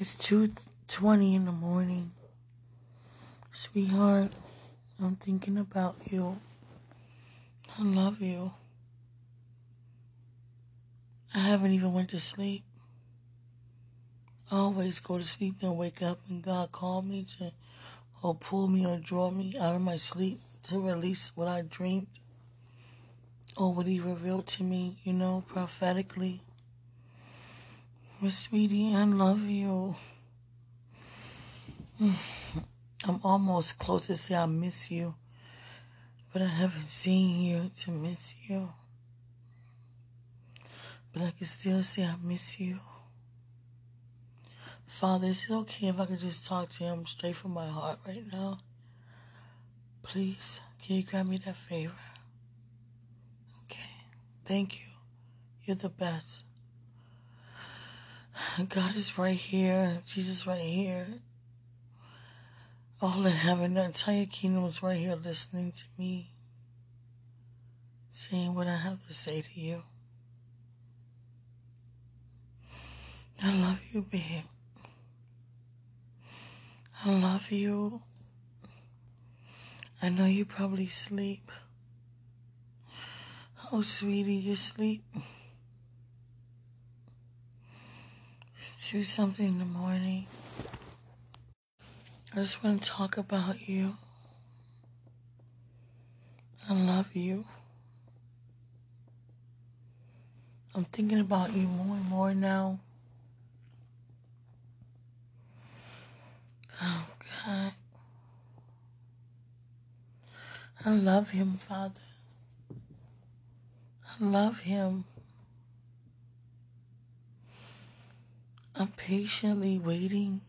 It's 2.20 in the morning. Sweetheart, I'm thinking about you. I love you. I haven't even went to sleep. I always go to sleep and wake up and God call me to or pull me or draw me out of my sleep to release what I dreamed or what he revealed to me, you know, prophetically. Miss Sweetie, I love you. I'm almost close to say I miss you, but I haven't seen you to miss you. But I can still say I miss you. Father, is it okay if I could just talk to him straight from my heart right now? Please, can you grant me that favor? Okay, thank you. You're the best. God is right here. Jesus right here. All in heaven, the entire kingdom is right here listening to me, saying what I have to say to you. I love you, babe. I love you. I know you probably sleep. Oh, sweetie, you sleep. Two something in the morning. I just want to talk about you. I love you. I'm thinking about you more and more now. Oh, God. I love him, Father. I love him. I'm patiently waiting,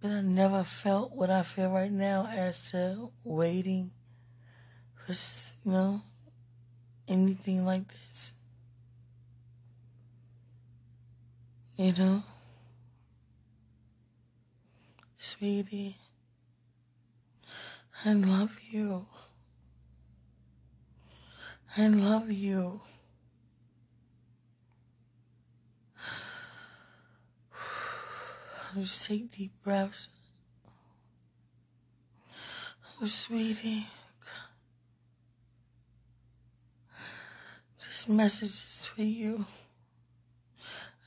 but I never felt what I feel right now as to waiting for, you know, anything like this. You know? Sweetie, I love you. I love you. Just take deep breaths. Oh, sweetie. This message is for you.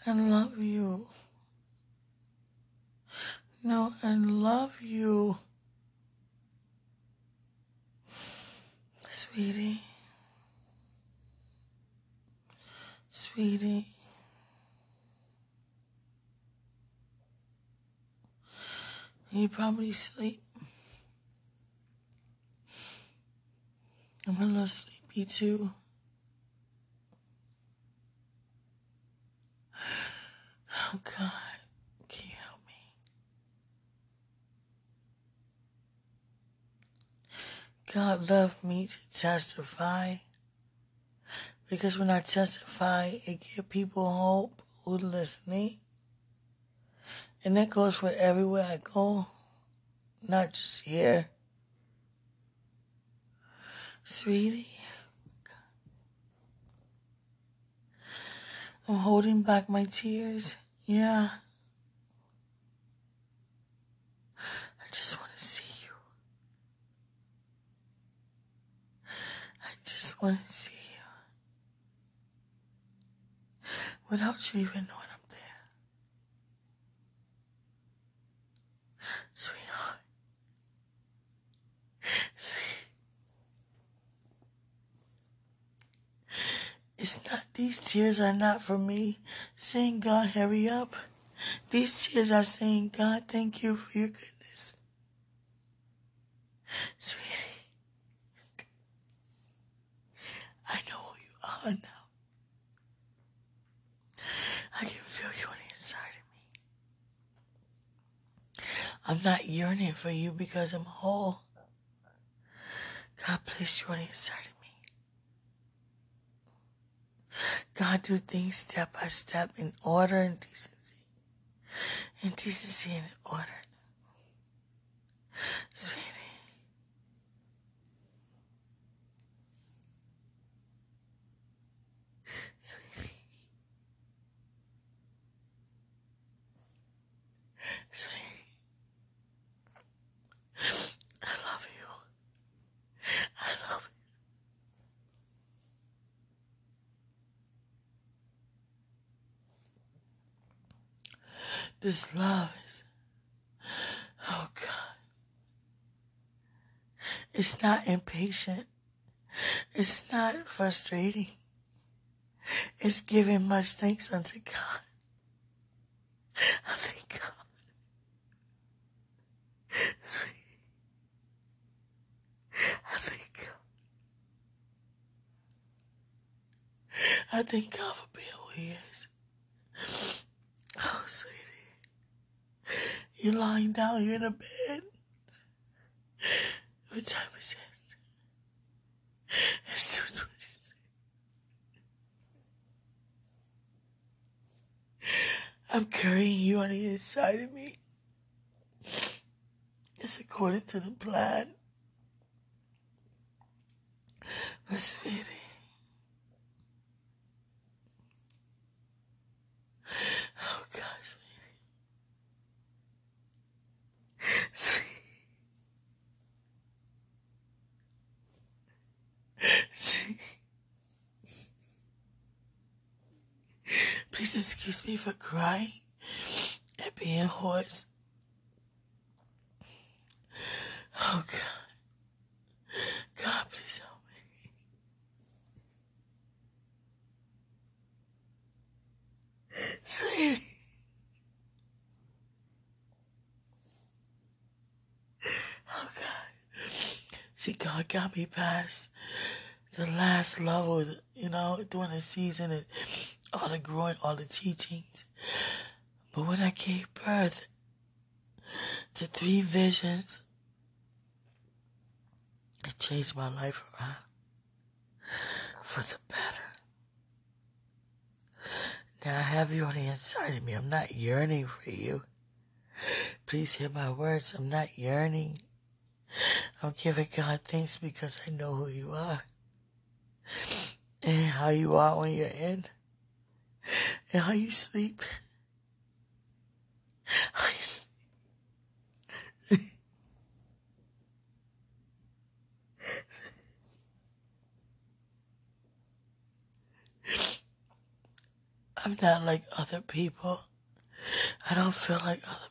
I love you. No, I love you. Sweetie. Sweetie. You probably sleep. I'm a little sleepy too. Oh God, can you help me? God loved me to testify because when I testify, it gives people hope who listening. And that goes for everywhere I go, not just here. Sweetie, I'm holding back my tears. Yeah. I just want to see you. I just want to see you. Without you even knowing I'm there. Sweetheart. Sweet. It's not, these tears are not for me saying, God, hurry up. These tears are saying, God, thank you for your goodness. Sweetie, I know who you are now. I can feel you on the inside of me. I'm not yearning for you because I'm whole. God placed you on the inside of me. God do things step by step in order and decency. In decency and order. Sweetie. Sweetie, I love you. I love you. This love is, oh God, it's not impatient. It's not frustrating. It's giving much thanks unto God. I thank God. I thank God. I thank God for being who He. Oh, sweetie. You're lying down here in a bed. What time is it? It's 2.26. I'm carrying you on the inside of me. It's according to the plan. But sweetie, oh God, sweetie, sweetie, sweetie. Please excuse me for crying and being hoarse. Oh God. God, please help me. Sweetie. Oh God. See, God got me past the last level, you know, during the season and all the growing, all the teachings. But when I gave birth to three visions, it changed my life around for the better. Now I have you on the inside of me. I'm not yearning for you. Please hear my words. I'm not yearning. I'm giving God thanks because I know who you are and how you are when you're in and how you sleep. How you sleep. I'm not like other people. I don't feel like other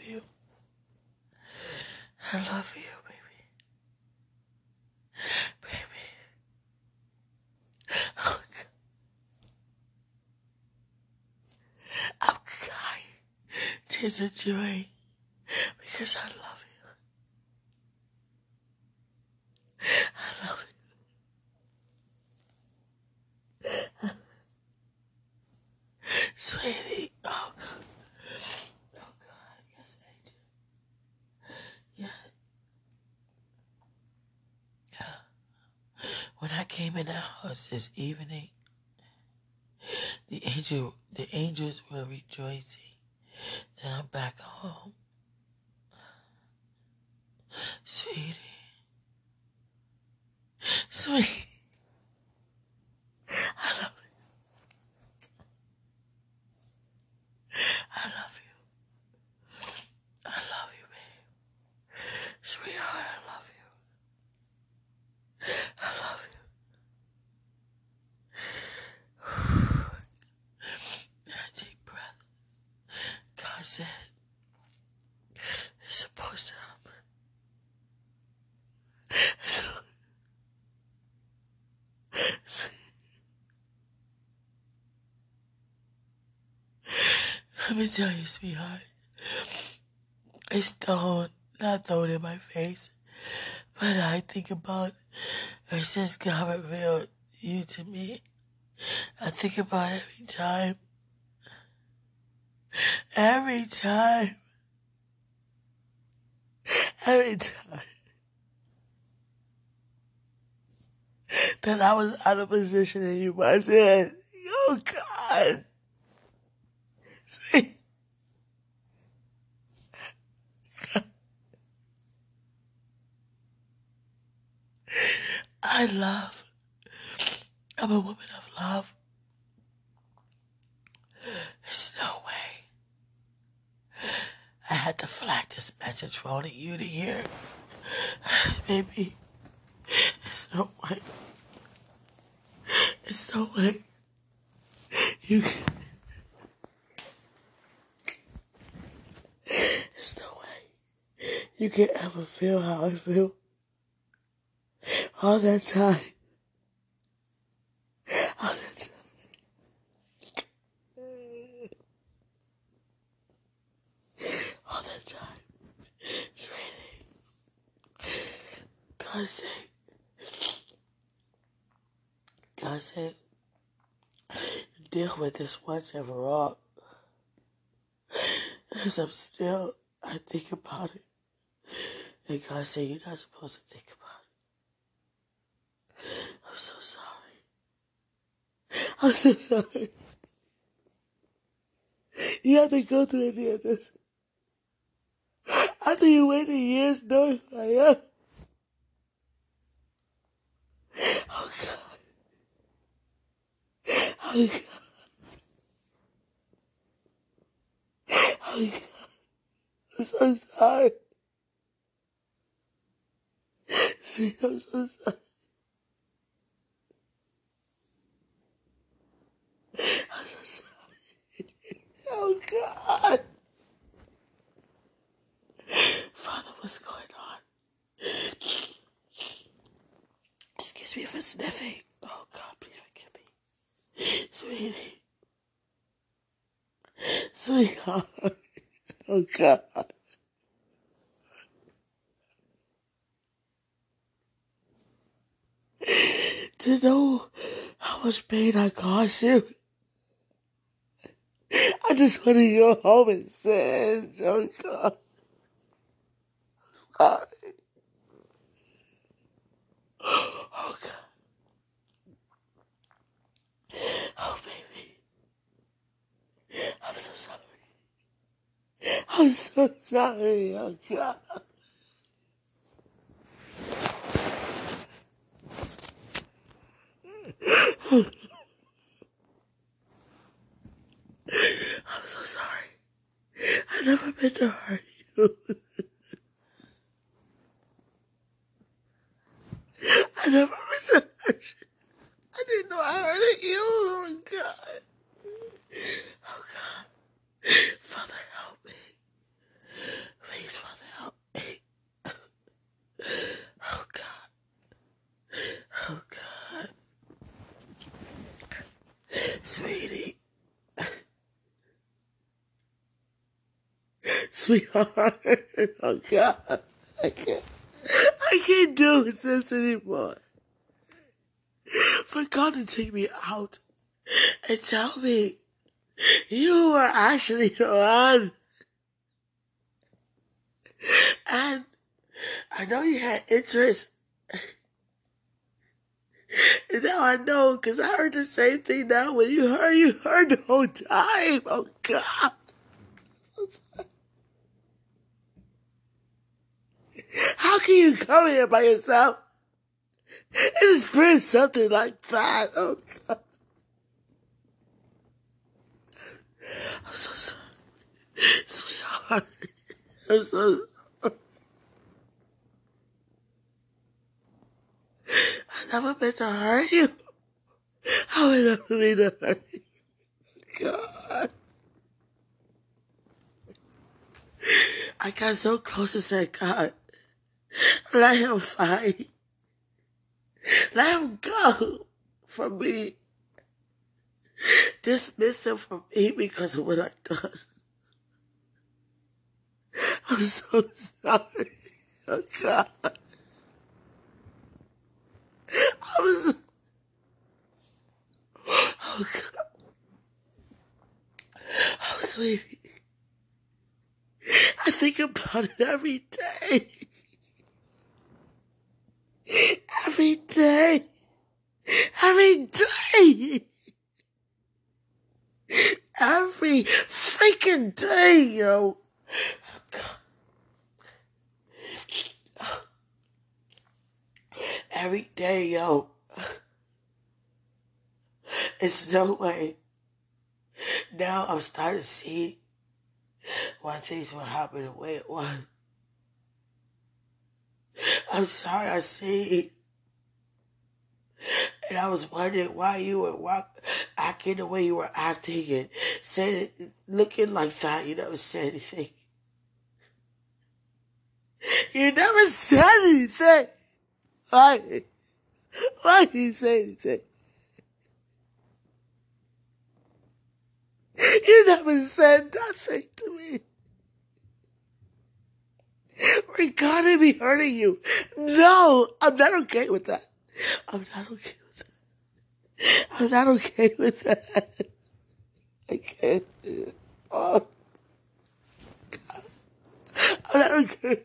love you. I love you, baby. Baby. Oh, God. Oh, I'm crying. Tears of joy because I love you. I love you. Sweetie. Oh, God. Oh, God. Yes, thank you. Yeah. Yeah. When I came in the house this evening, The angel, the angels were rejoicing that I'm back home. Sweetie. Sweet. I love you. I love you. I love you, babe. Sweetheart, I love you. I love you. Now take breath. God said it's supposed to happen. Let me tell you, sweetheart. It's thrown, not thrown in my face, but I think about ever since God revealed you to me. I think about every time. Every time. Every time. That I was out of position and you wasn't. Oh God. See? I love. I'm a woman of love. There's no way. I had to flag this message for only you to hear. Baby, there's no way. There's no way. You can. There's no way. You can ever feel how I feel. All that time. All that time. All that time. Sweetie. God said. God said. Deal with this once and for all. As I'm still, I think about it. And God said, You're not supposed to think about it. I'm so sorry. I'm so sorry. You have to go through any of this. After you waited years knowing who I am. Oh God. Oh God. Oh God. I'm so sorry. Sweet, I'm so sorry. I'm so sorry. Oh God. Father, what's going on? Excuse me for sniffing. Oh God, please forgive me. Sweetie. Sweetheart. Oh God. To know how much pain I caused you. I just want to go home and sit. Oh God. Oh, Sorry. Oh God. Oh baby. I'm so sorry. I'm so sorry. Oh God. I'm so sorry. I never meant to hurt you. I never meant to hurt you. I didn't know I hurted you. Oh God. Oh God. Father, help me. Please, Father, help me. Oh God. Oh God. Sweetie. Sweetheart. Oh God. I can't. I can't do this anymore. For God to take me out and tell me you were actually the one. And I know you had interest And now I know because I heard the same thing now when you heard, you heard the whole time. Oh, God. How can you come here by yourself and experience something like that? Oh, God. I'm so sorry. Sweetheart. I'm so sorry. I never meant to hurt you. I would never mean to hurt you. God. I got so close to say, God, let him fight. Let him go from me. Dismiss him from me because of what I've done. I'm so sorry. Oh God. I'm so... Oh God. Oh sweetie. I think about it every day. Every day. Every day. Every freaking day, yo. Every day, yo. It's no way. Now I'm starting to see why things will happen the way it was. I'm sorry I see. And I was wondering why you were walk, acting the way you were acting and saying, looking like that. You never said anything. You never said anything. Why? Why did you say anything? You never said nothing to me. We're gonna be hurting you. No, I'm not okay with that. I'm not okay. I'm not okay with that. I can't. Oh, God. I'm not okay.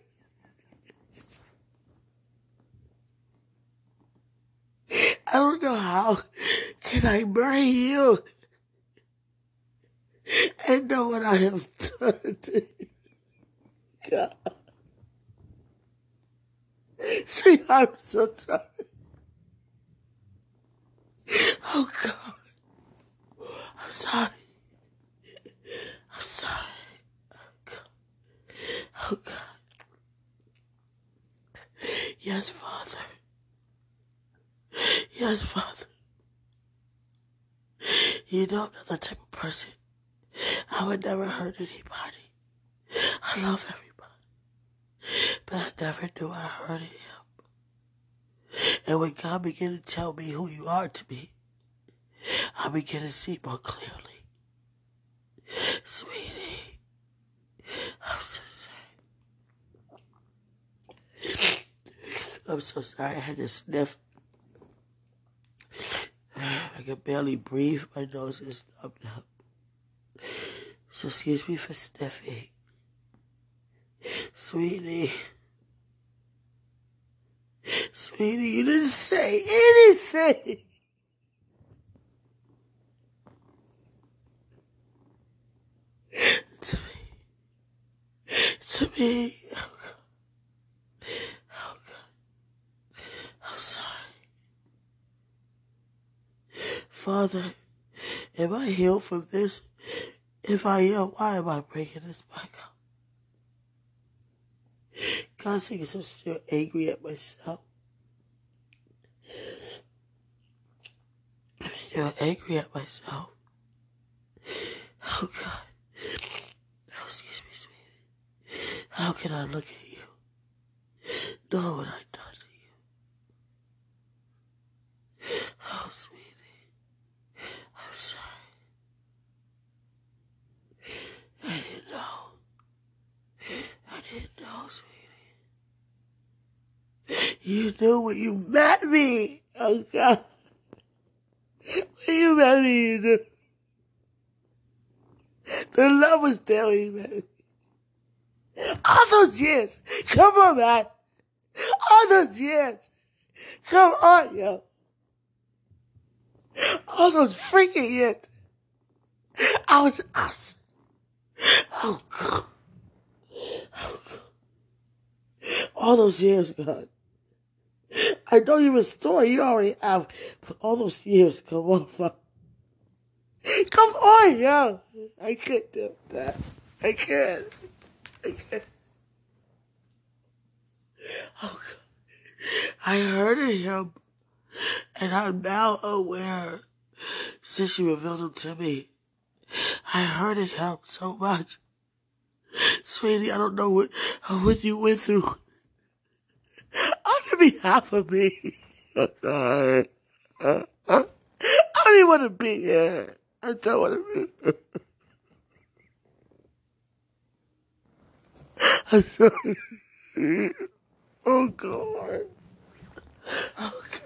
I don't know how can I marry you and know what I have done to. God. Sweetheart, I'm so sorry. Oh God. I'm sorry. I'm sorry. Oh God. Oh God. Yes, Father. Yes, Father. You know, I'm not the type of person. I would never hurt anybody. I love everybody. But I never knew I hurted him. And when God began to tell me who you are to me, I began to see more clearly. Sweetie, I'm so sorry. I'm so sorry. I had to sniff. I can barely breathe. My nose is stuffed up. So excuse me for sniffing. Sweetie. Sweetie, you didn't say anything. to me. To me. Oh God. Oh God. I'm sorry. Father, am I healed from this? If I am, why am I breaking this back up? God, I guess I'm still angry at myself. I'm still angry at myself. Oh God. Oh, excuse me, sweetie. How can I look at you? Know what I've done to you. Oh, sweetie. I'm sorry. I didn't know. I didn't know, sweetie. You knew when you met me. Oh God. When you met me, you. The love was there when you met me. All those years. Come on, man. All those years. Come on, yo. All those freaking years. I was awesome. Oh. Oh, God. All those years, God. I know you restore. You already have. But all those years, come on. Come on, yo. I can't do that. I can't. I can't. Oh, God. I hurted him. And I'm now aware, since you revealed him to me, I hurted him so much. Sweetie, I don't know what, what you went through. Behalf of me, I'm sorry. I don't even want to be here. I don't want to be. I'm sorry. Oh, God. Oh, God.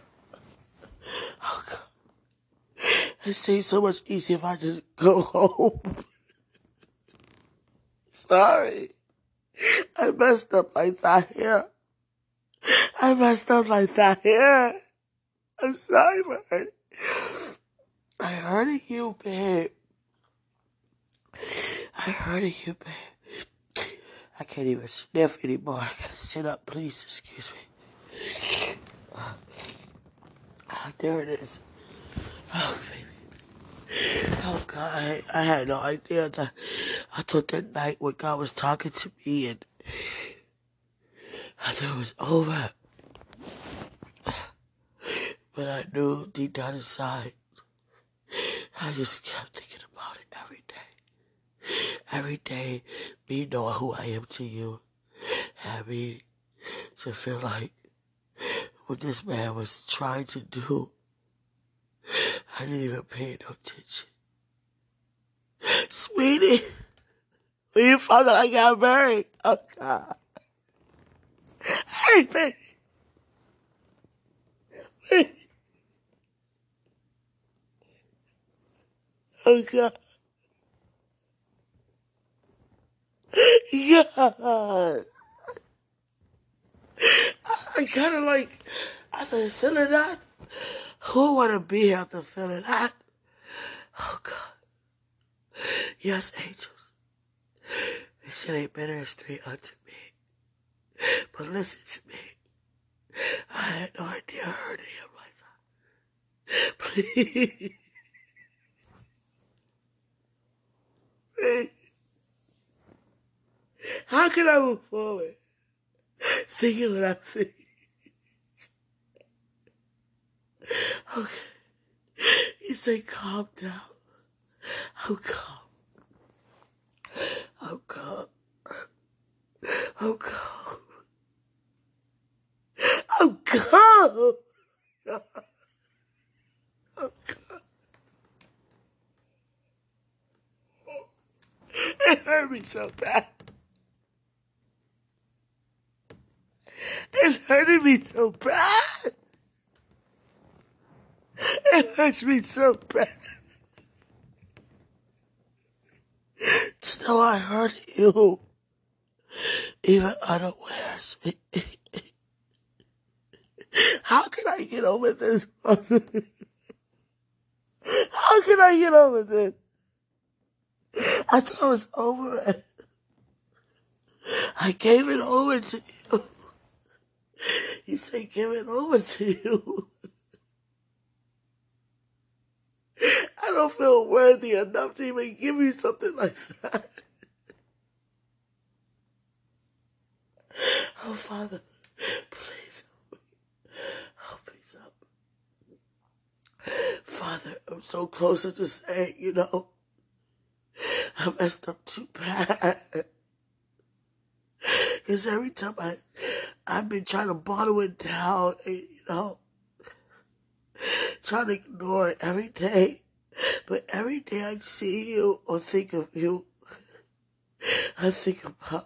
Oh, God. It seems so much easier if I just go home. Sorry. I messed up like that here. I messed up like that here. I'm sorry man. I hurted you, babe. I heard hurted you, babe. I can't even sniff anymore. I gotta sit up, please. Excuse me. Oh, there it is. Oh, baby. Oh, God. I, I had no idea that. I thought that night when God was talking to me and I thought it was over. But I knew deep down inside, I just kept thinking about it every day. Every day, me knowing who I am to you, had me to feel like what this man was trying to do, I didn't even pay no attention. Sweetie, when you found out I got married, oh God. Hey, baby. Oh God. God. I kind of like, after feeling that, who want to be after feeling that? Oh God. Yes, angels. They said they ministry unto me. But listen to me. I had no idea hurting him like that. Please. Please. How can I move forward? Thinking what I think. Okay. You say calm down. I'm calm. I'm calm. I'm calm. I'm calm. I'm. It hurt me so bad. It's hurting me so bad. It hurts me so bad. To know I hurt you, even unawares. How can I get over this? How can I get over this? I thought it was over. I gave it over to you. You say give it over to you. I don't feel worthy enough to even give you something like that. Oh, Father, please help me. Oh, please help me. Father, I'm so close to saying, you know, I messed up too bad. Because every time I, I've been trying to bottle it down, and, you know, trying to ignore it every day. But every day I see you or think of you, I think about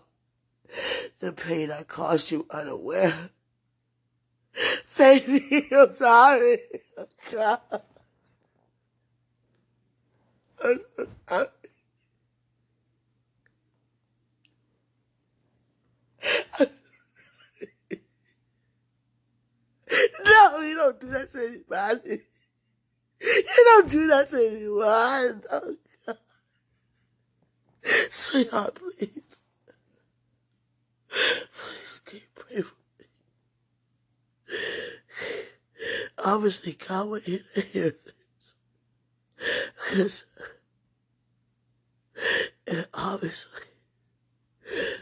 the pain I caused you unaware. Baby, I'm sorry. God. I'm so sorry. No, you don't do that to anybody. You don't do that to anyone. Oh, God. Sweetheart, please. Please keep praying for me. Obviously, God will hear, this. Because, and obviously,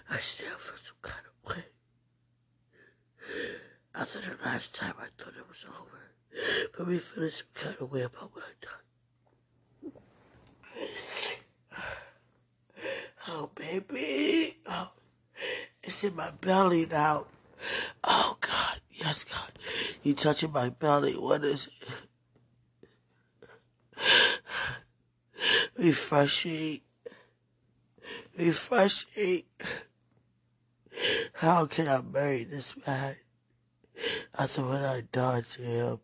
I still feel some kind of way. After the last time I thought it was over, but we feeling some kind of way about what I done. Oh, baby. Oh, it's in my belly now. Oh, God. Yes, God. You touching my belly. What is it? Refreshing. Refreshing. How can I marry this man? After what I done to him,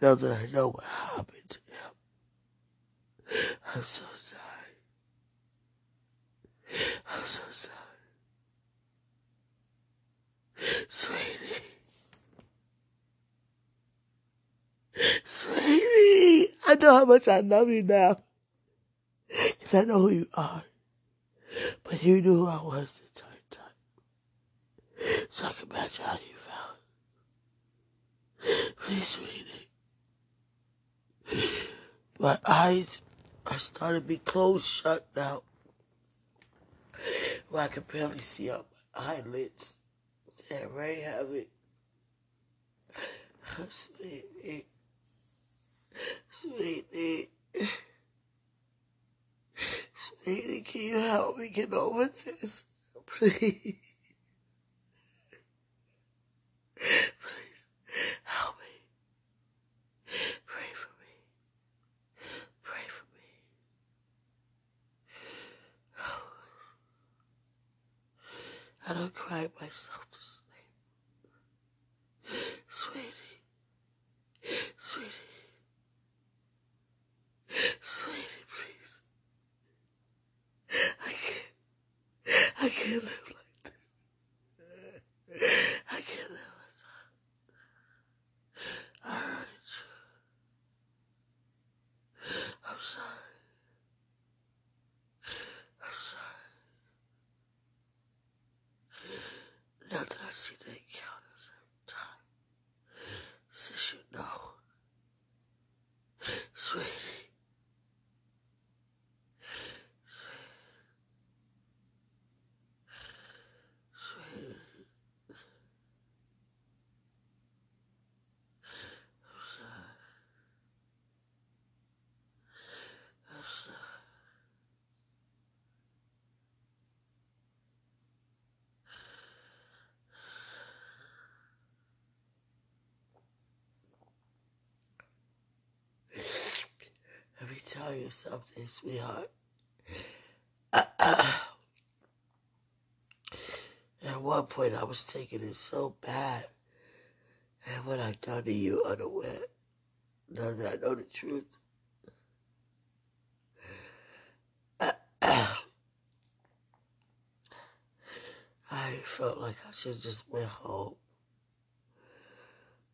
now that I know what happened to him. I'm so sorry. I'm so sorry. Sweetie. Sweetie. I know how much I love you now. Because I know who you are. But you knew who I was the entire time. So I can imagine how you felt. Please, sweetie. My eyes are starting to be closed shut now. Where I can barely see up my eyelids. They're very heavy. Sweetie. Sweetie. Sweetie, can you help me get over this? Please. Please, help me. Pray for me. Pray for me. Oh. I don't cry myself. Sweetie. Sweetie. Sweetie, please. I can't. I can't live like this. I can't live like that. I hurted you. I'm sorry. I'm sorry. Now that I see the encounters every time, since you know, sweetie. Sweetie. I'm sorry. I'm sorry. Let me tell you something, sweetheart. At one point, I was taking it so bad. And what I done to you unaware, now that I know the truth, I felt like I should just went home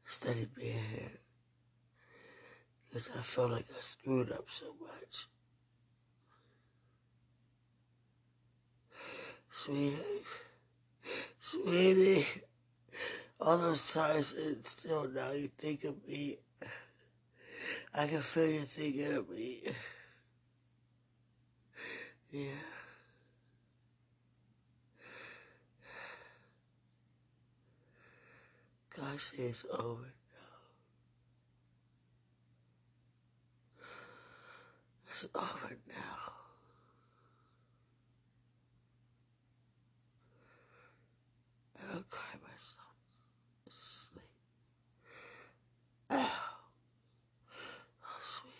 instead of being here. Because I felt like I screwed up so much. Sweetie, sweetie, all those times and still now you think of me. I can feel you thinking of me. Yeah. God says it's over It's over now. I don't cry myself to sleep. Ow. Oh, sweet.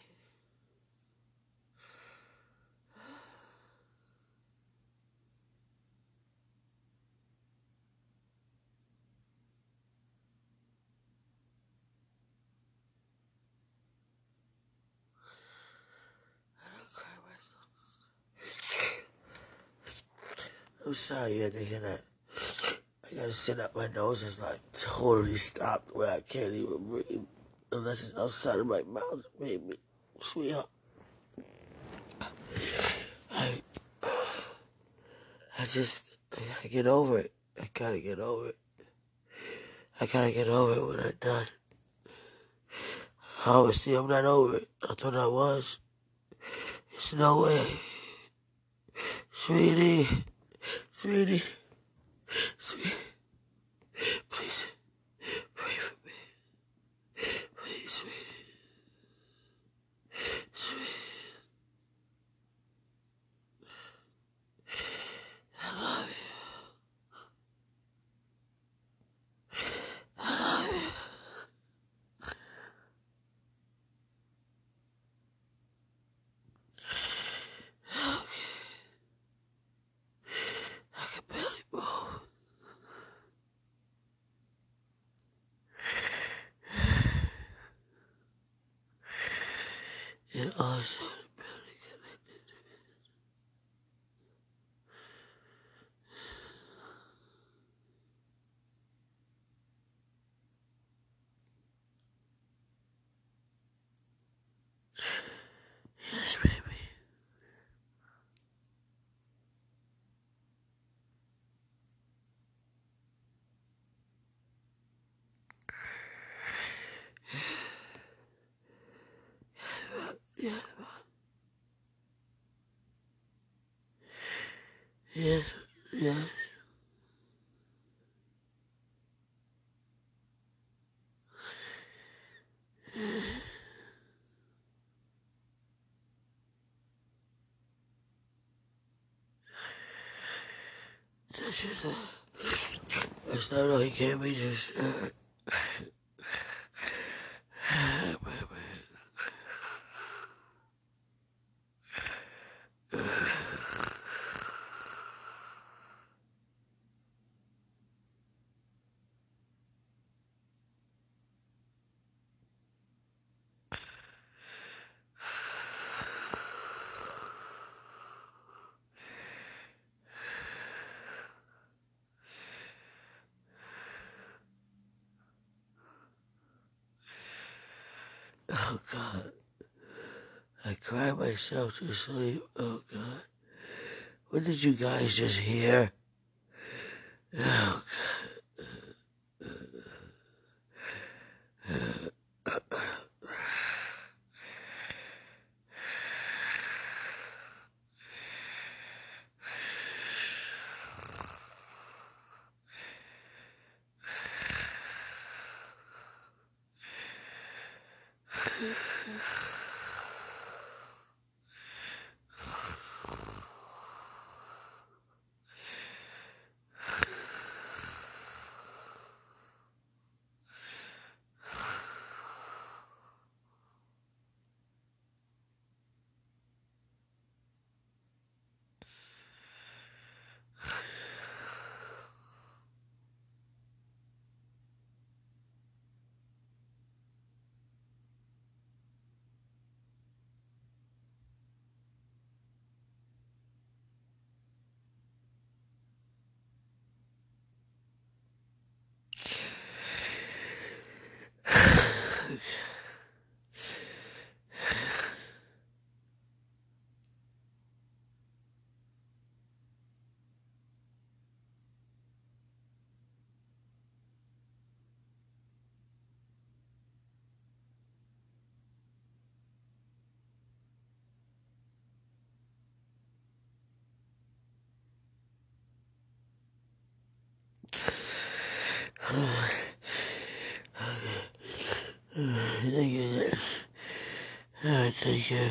I don't cry myself. I'm sorry you had to hear that. I gotta sit up my nose. It's like totally stopped where I can't even breathe. unless it's outside of my mouth, maybe, sweetheart. I, I just, I gotta get over it. I gotta get over it. I gotta get over it when I'm done. Obviously, I'm not over it. I thought I was. It's no way. Sweetie, sweetie, please pray for me. Please, sweetie. Sweetie. I love you. I love you. I can barely move. Your eyes are barely connected to me. Yes, baby. Yes, yes, yes. That's just a, that's not he can't be just, uh, baby. Oh God. I cry myself to sleep. Oh God. What did you guys just hear? Oh Thank you. Oh, thank you.